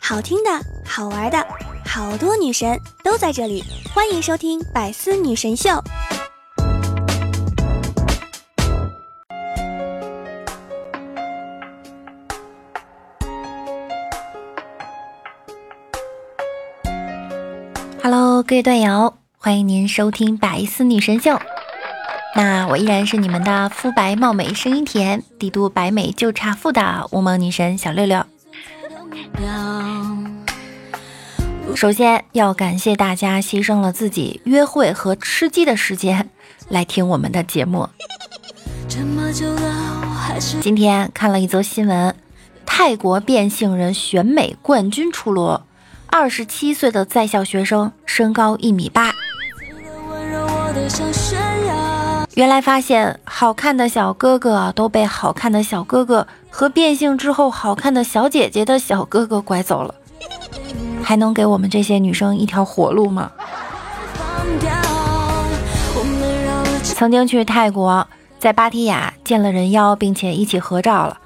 好听的，好玩的，好多女神都在这里，欢迎收听《百思女神秀》。Hello，各位段友，欢迎您收听《百思女神秀》。那我依然是你们的肤白貌美、声音甜、帝都白美就差富的无萌女神小六六。首先要感谢大家牺牲了自己约会和吃鸡的时间来听我们的节目。今天看了一则新闻，泰国变性人选美冠军出炉，二十七岁的在校学生，身高一米八。温柔我的像原来发现好看的小哥哥都被好看的小哥哥和变性之后好看的小姐姐的小哥哥拐走了，还能给我们这些女生一条活路吗？曾经去泰国，在芭提雅见了人妖，并且一起合照了，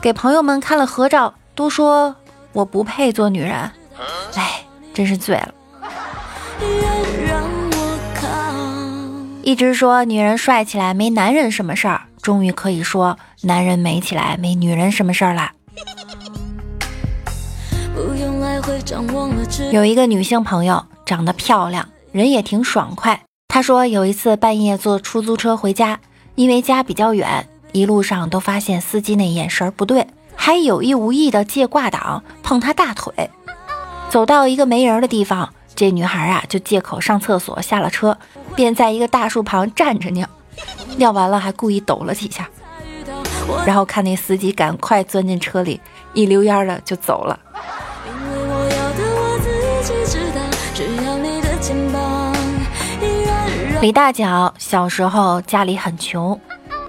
给朋友们看了合照，都说我不配做女人，哎，真是醉了。一直说女人帅起来没男人什么事儿，终于可以说男人美起来没女人什么事儿了。有一个女性朋友长得漂亮，人也挺爽快。她说有一次半夜坐出租车回家，因为家比较远，一路上都发现司机那眼神不对，还有意无意的借挂挡碰她大腿。走到一个没人的地方。这女孩啊，就借口上厕所下了车，便在一个大树旁站着尿，尿完了还故意抖了几下，然后看那司机赶快钻进车里，一溜烟的就走了。李大脚小时候家里很穷，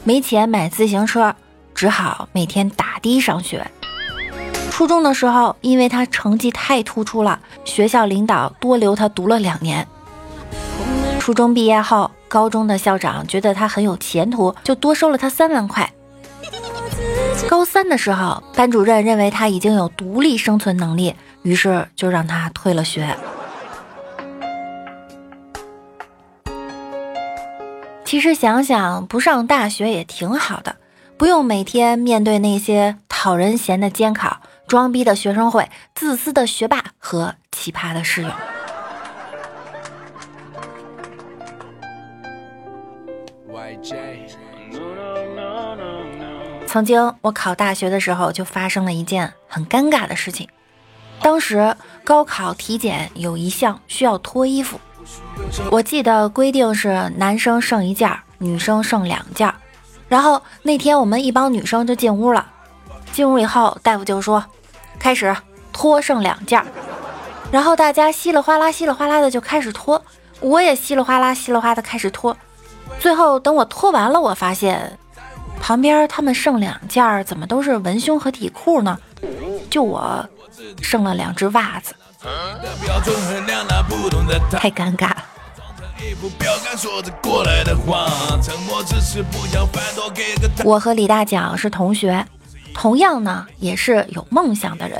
没钱买自行车，只好每天打的上学。初中的时候，因为他成绩太突出了，学校领导多留他读了两年。初中毕业后，高中的校长觉得他很有前途，就多收了他三万块。高三的时候，班主任认为他已经有独立生存能力，于是就让他退了学。其实想想，不上大学也挺好的，不用每天面对那些讨人嫌的监考。装逼的学生会，自私的学霸和奇葩的室友。曾经我考大学的时候，就发生了一件很尴尬的事情。当时高考体检有一项需要脱衣服，我记得规定是男生剩一件，女生剩两件。然后那天我们一帮女生就进屋了，进屋以后，大夫就说。开始脱剩两件，然后大家稀里哗啦、稀里哗啦的就开始脱，我也稀里哗啦、稀里哗啦的开始脱。最后等我脱完了，我发现旁边他们剩两件，怎么都是文胸和底裤呢？就我剩了两只袜子，太尴尬了。我和李大脚是同学。同样呢，也是有梦想的人。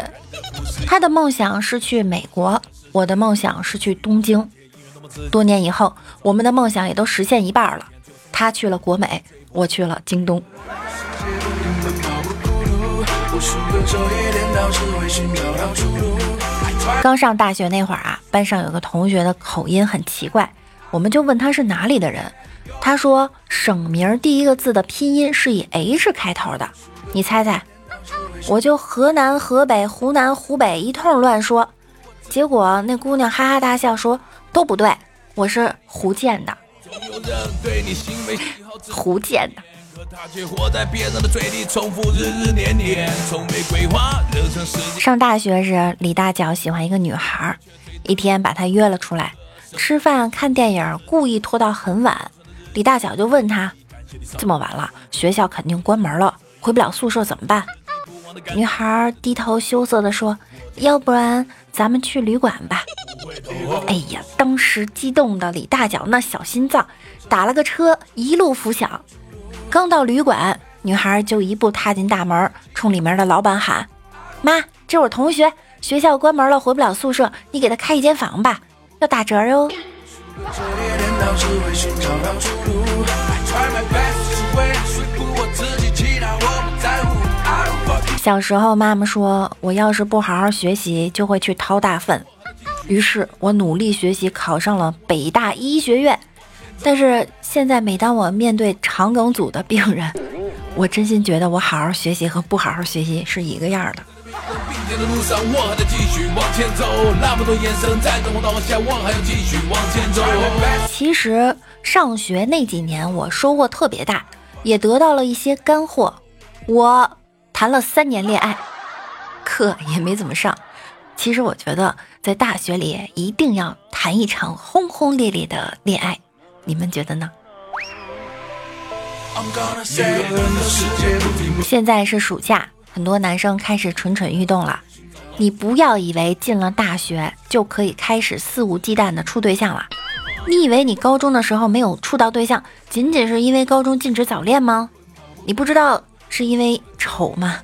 他的梦想是去美国，我的梦想是去东京。多年以后，我们的梦想也都实现一半了。他去了国美，我去了京东。刚上大学那会儿啊，班上有个同学的口音很奇怪，我们就问他是哪里的人。他说省名第一个字的拼音是以 H 开头的。你猜猜，我就河南、河北、湖南、湖北一通乱说，结果那姑娘哈哈大笑说都不对，我是福建的，福建的。上大学时，李大脚喜欢一个女孩，一天把她约了出来吃饭、看电影，故意拖到很晚。李大脚就问他，这么晚了，学校肯定关门了。回不了宿舍怎么办？女孩低头羞涩地说：“要不然咱们去旅馆吧。”哎呀，当时激动的李大脚那小心脏，打了个车一路拂响。刚到旅馆，女孩就一步踏进大门，冲里面的老板喊：“妈，这我同学，学校关门了，回不了宿舍，你给他开一间房吧，要打折哦。”小时候，妈妈说我要是不好好学习，就会去掏大粪。于是我努力学习，考上了北大医学院。但是现在，每当我面对肠梗阻的病人，我真心觉得我好好学习和不好好学习是一个样的。其实上学那几年，我收获特别大，也得到了一些干货。我。谈了三年恋爱，课也没怎么上。其实我觉得，在大学里一定要谈一场轰轰烈烈的恋爱，你们觉得呢？现在是暑假，很多男生开始蠢蠢欲动了。你不要以为进了大学就可以开始肆无忌惮的处对象了。你以为你高中的时候没有处到对象，仅仅是因为高中禁止早恋吗？你不知道。是因为丑吗？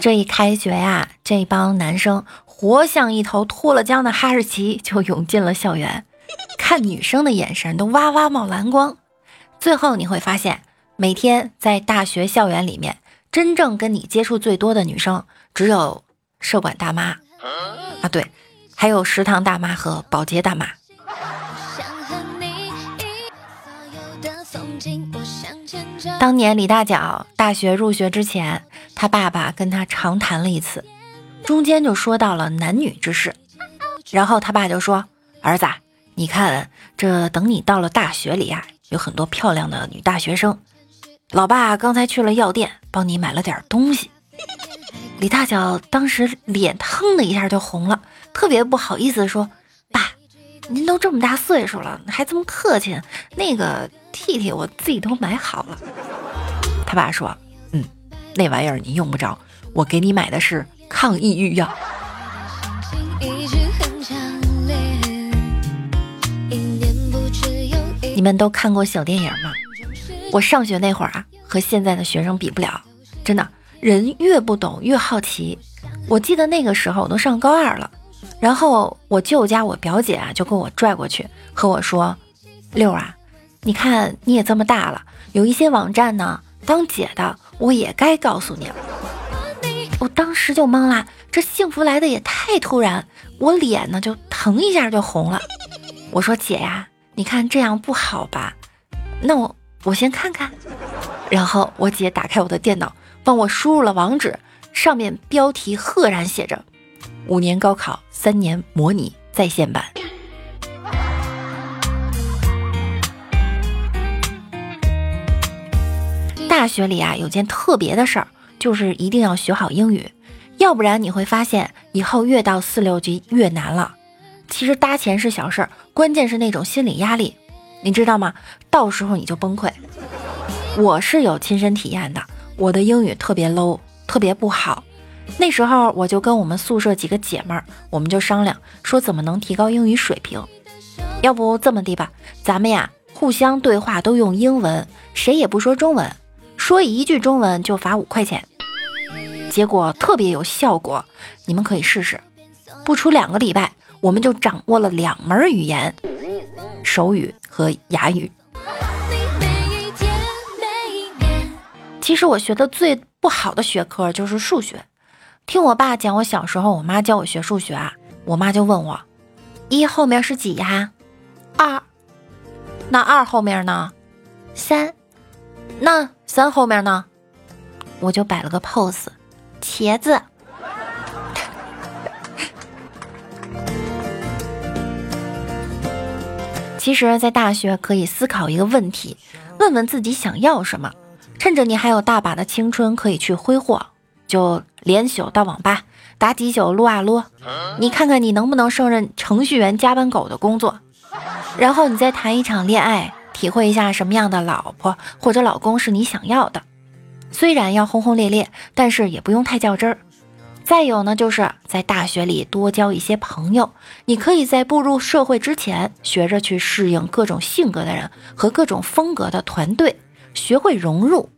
这一开学呀，这帮男生活像一头脱了缰的哈士奇，就涌进了校园，看女生的眼神都哇哇冒蓝光。最后你会发现，每天在大学校园里面，真正跟你接触最多的女生，只有社管大妈啊，对。还有食堂大妈和保洁大妈。当年李大脚大学入学之前，他爸爸跟他长谈了一次，中间就说到了男女之事，然后他爸就说：“儿子，你看这等你到了大学里啊，有很多漂亮的女大学生，老爸刚才去了药店帮你买了点东西。”李大脚当时脸腾的一下就红了。特别不好意思说，爸，您都这么大岁数了，还这么客气。那个 T T 我自己都买好了。他爸说，嗯，那玩意儿你用不着，我给你买的是抗抑郁药。你们都看过小电影吗？我上学那会儿啊，和现在的学生比不了，真的，人越不懂越好奇。我记得那个时候我都上高二了。然后我舅家我表姐啊就给我拽过去和我说：“六啊，你看你也这么大了，有一些网站呢，当姐的我也该告诉你了。”我当时就懵了，这幸福来的也太突然，我脸呢就疼一下就红了。我说：“姐呀，你看这样不好吧？那我我先看看。”然后我姐打开我的电脑，帮我输入了网址，上面标题赫然写着。五年高考，三年模拟在线版。大学里啊，有件特别的事儿，就是一定要学好英语，要不然你会发现以后越到四六级越难了。其实搭钱是小事儿，关键是那种心理压力，你知道吗？到时候你就崩溃。我是有亲身体验的，我的英语特别 low，特别不好。那时候我就跟我们宿舍几个姐们儿，我们就商量说怎么能提高英语水平。要不这么的吧，咱们呀互相对话都用英文，谁也不说中文，说一句中文就罚五块钱。结果特别有效果，你们可以试试。不出两个礼拜，我们就掌握了两门语言：手语和哑语。其实我学的最不好的学科就是数学。听我爸讲，我小时候，我妈教我学数学啊，我妈就问我，一后面是几呀？二，那二后面呢？三，那三后面呢？我就摆了个 pose，茄子。其实，在大学可以思考一个问题，问问自己想要什么，趁着你还有大把的青春可以去挥霍。就连宿到网吧打几宿撸啊撸，你看看你能不能胜任程序员加班狗的工作，然后你再谈一场恋爱，体会一下什么样的老婆或者老公是你想要的。虽然要轰轰烈烈，但是也不用太较真儿。再有呢，就是在大学里多交一些朋友，你可以在步入社会之前，学着去适应各种性格的人和各种风格的团队，学会融入。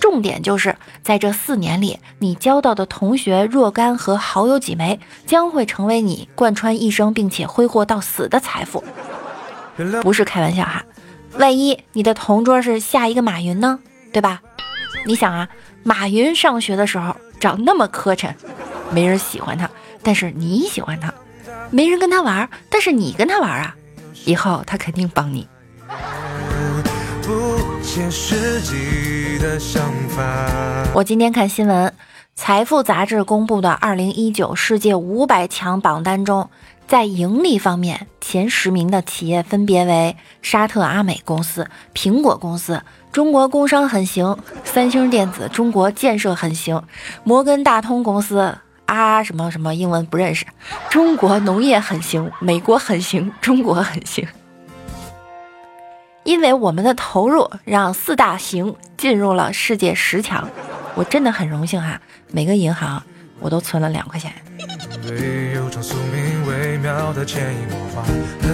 重点就是在这四年里，你交到的同学若干和好友几枚，将会成为你贯穿一生并且挥霍到死的财富。不是开玩笑哈，万一你的同桌是下一个马云呢？对吧？你想啊，马云上学的时候长那么磕碜。没人喜欢他，但是你喜欢他；没人跟他玩，但是你跟他玩啊！以后他肯定帮你。切实际的想法我今天看新闻，财富杂志公布的二零一九世界五百强榜单中，在盈利方面前十名的企业分别为沙特阿美公司、苹果公司、中国工商很行、三星电子、中国建设很行、摩根大通公司。啊，什么什么英文不认识？中国农业很行，美国很行，中国很行。因为我们的投入，让四大行进入了世界十强。我真的很荣幸哈，每个银行我都存了两块钱。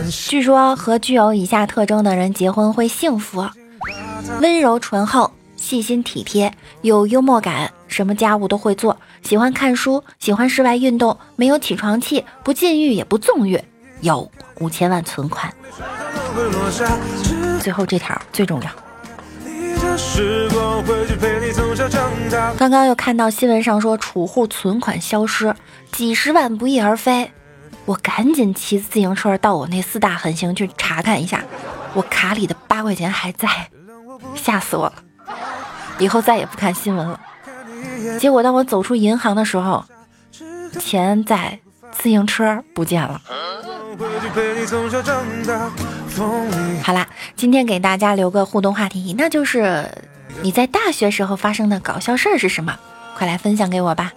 据说和具有以下特征的人结婚会幸福：温柔醇厚。细心体贴，有幽默感，什么家务都会做，喜欢看书，喜欢室外运动，没有起床气，不禁欲也不纵欲，有五千万存款。最后这条最重要。刚刚又看到新闻上说储户存款消失，几十万不翼而飞，我赶紧骑自行车到我那四大狠行去查看一下，我卡里的八块钱还在，吓死我了。以后再也不看新闻了。结果当我走出银行的时候，钱在，自行车不见了。好啦，今天给大家留个互动话题，那就是你在大学时候发生的搞笑事儿是什么？快来分享给我吧。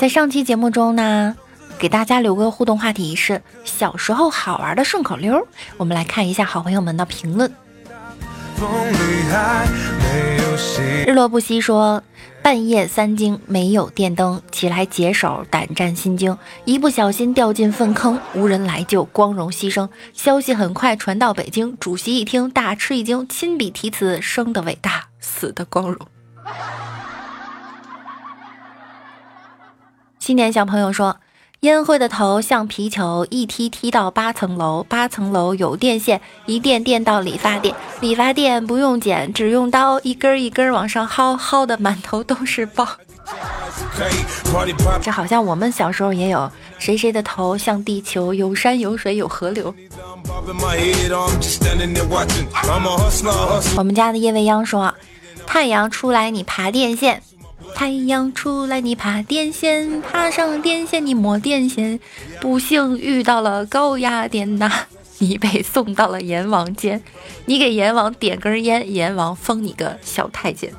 在上期节目中呢，给大家留个互动话题是小时候好玩的顺口溜，我们来看一下好朋友们的评论。日落不息说，半夜三更没有电灯，起来解手，胆战心惊，一不小心掉进粪坑，无人来救，光荣牺牲。消息很快传到北京，主席一听大吃一惊，亲笔题词：生的伟大，死的光荣。新年小朋友说。烟灰的头像皮球，一踢踢到八层楼，八层楼有电线，一电电到理发店，理发店不用剪，只用刀，一根一根往上薅，薅的满头都是包。这好像我们小时候也有，谁谁的头像地球，有山有水有河流。我们家的夜未央说：“太阳出来，你爬电线。”太阳出来，你爬电线，爬上电线你摸电线，不幸遇到了高压电呐，你被送到了阎王间，你给阎王点根烟，阎王封你个小太监。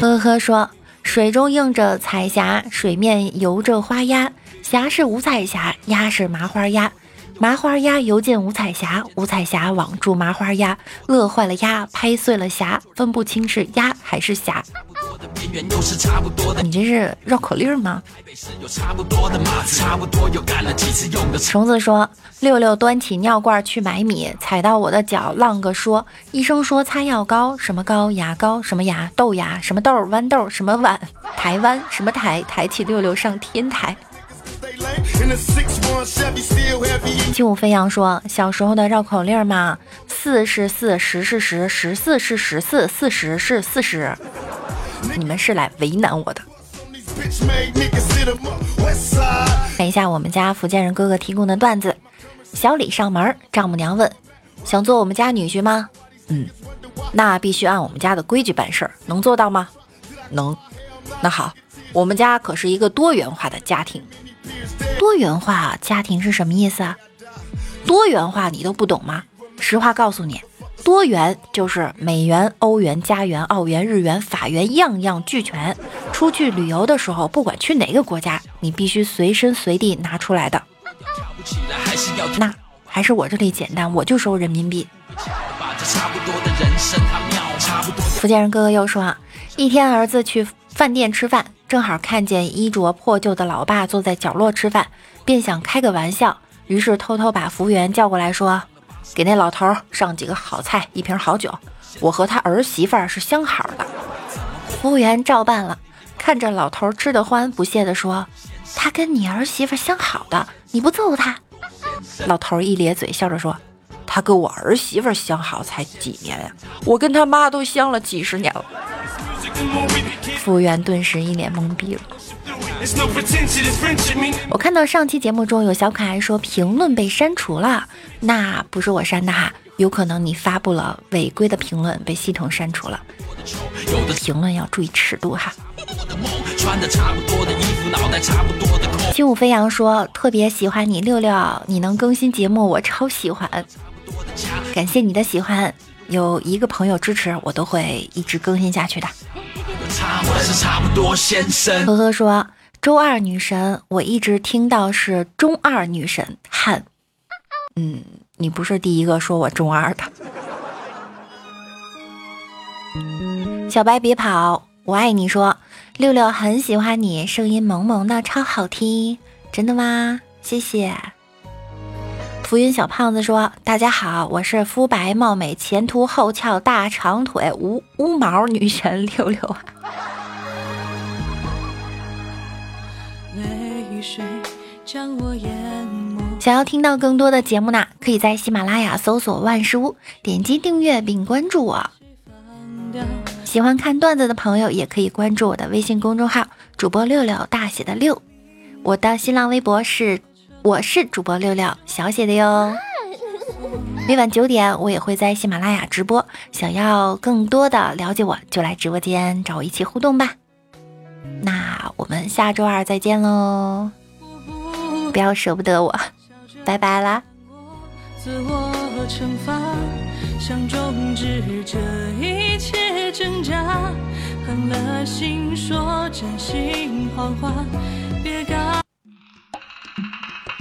呵呵说，水中映着彩霞，水面游着花鸭，霞是五彩霞，鸭是麻花鸭。麻花鸭游进五彩霞，五彩霞网住麻花鸭，乐坏了鸭，拍碎了霞，分不清是鸭还是霞。你这是绕口令吗？虫子说：六六端起尿罐去买米，踩到我的脚，浪个说。医生说擦药膏，什么膏？牙膏？什么牙？豆芽？什么豆？豌豆？什么碗？台湾？什么台？抬起六六上天台。轻舞飞扬说：“小时候的绕口令嘛，四是四，十是十，十四是十四，四十是四十。你们是来为难我的。”看一下我们家福建人哥哥提供的段子：小李上门，丈母娘问：“想做我们家女婿吗？”“嗯，那必须按我们家的规矩办事儿，能做到吗？”“能。”“那好，我们家可是一个多元化的家庭。”多元化家庭是什么意思啊？多元化你都不懂吗？实话告诉你，多元就是美元、欧元、加元、澳元、日元、法元样样俱全。出去旅游的时候，不管去哪个国家，你必须随身随地拿出来的。那还是我这里简单，我就收人民币。福建人哥哥又说啊，一天儿子去饭店吃饭，正好看见衣着破旧的老爸坐在角落吃饭，便想开个玩笑，于是偷偷把服务员叫过来说：“给那老头上几个好菜，一瓶好酒，我和他儿媳妇儿是相好的。”服务员照办了，看着老头吃得欢，不屑地说：“他跟你儿媳妇相好的，你不揍他？”老头一咧嘴，笑着说。他跟我儿媳妇相好才几年呀，我跟他妈都相了几十年了。服务员顿时一脸懵逼了。我看到上期节目中有小可爱说评论被删除了，那不是我删的哈，有可能你发布了违规的评论被系统删除了。评论要注意尺度哈。轻舞飞扬说特别喜欢你六六，你能更新节目我超喜欢。感谢你的喜欢，有一个朋友支持，我都会一直更新下去的。我是差不多先生呵呵说周二女神，我一直听到是中二女神汉。嗯，你不是第一个说我中二的。小白别跑，我爱你。说六六很喜欢你，声音萌萌的，超好听。真的吗？谢谢。浮云小胖子说：“大家好，我是肤白貌美、前凸后翘、大长腿、无无毛女神六六啊！想要听到更多的节目呢，可以在喜马拉雅搜索万事屋，点击订阅并关注我。喜欢看段子的朋友，也可以关注我的微信公众号主播六六大写的六，我的新浪微博是。”我是主播六六，小写的哟。每晚九点，我也会在喜马拉雅直播。想要更多的了解我，就来直播间找我一起互动吧。那我们下周二再见喽！不要舍不得我，拜拜啦。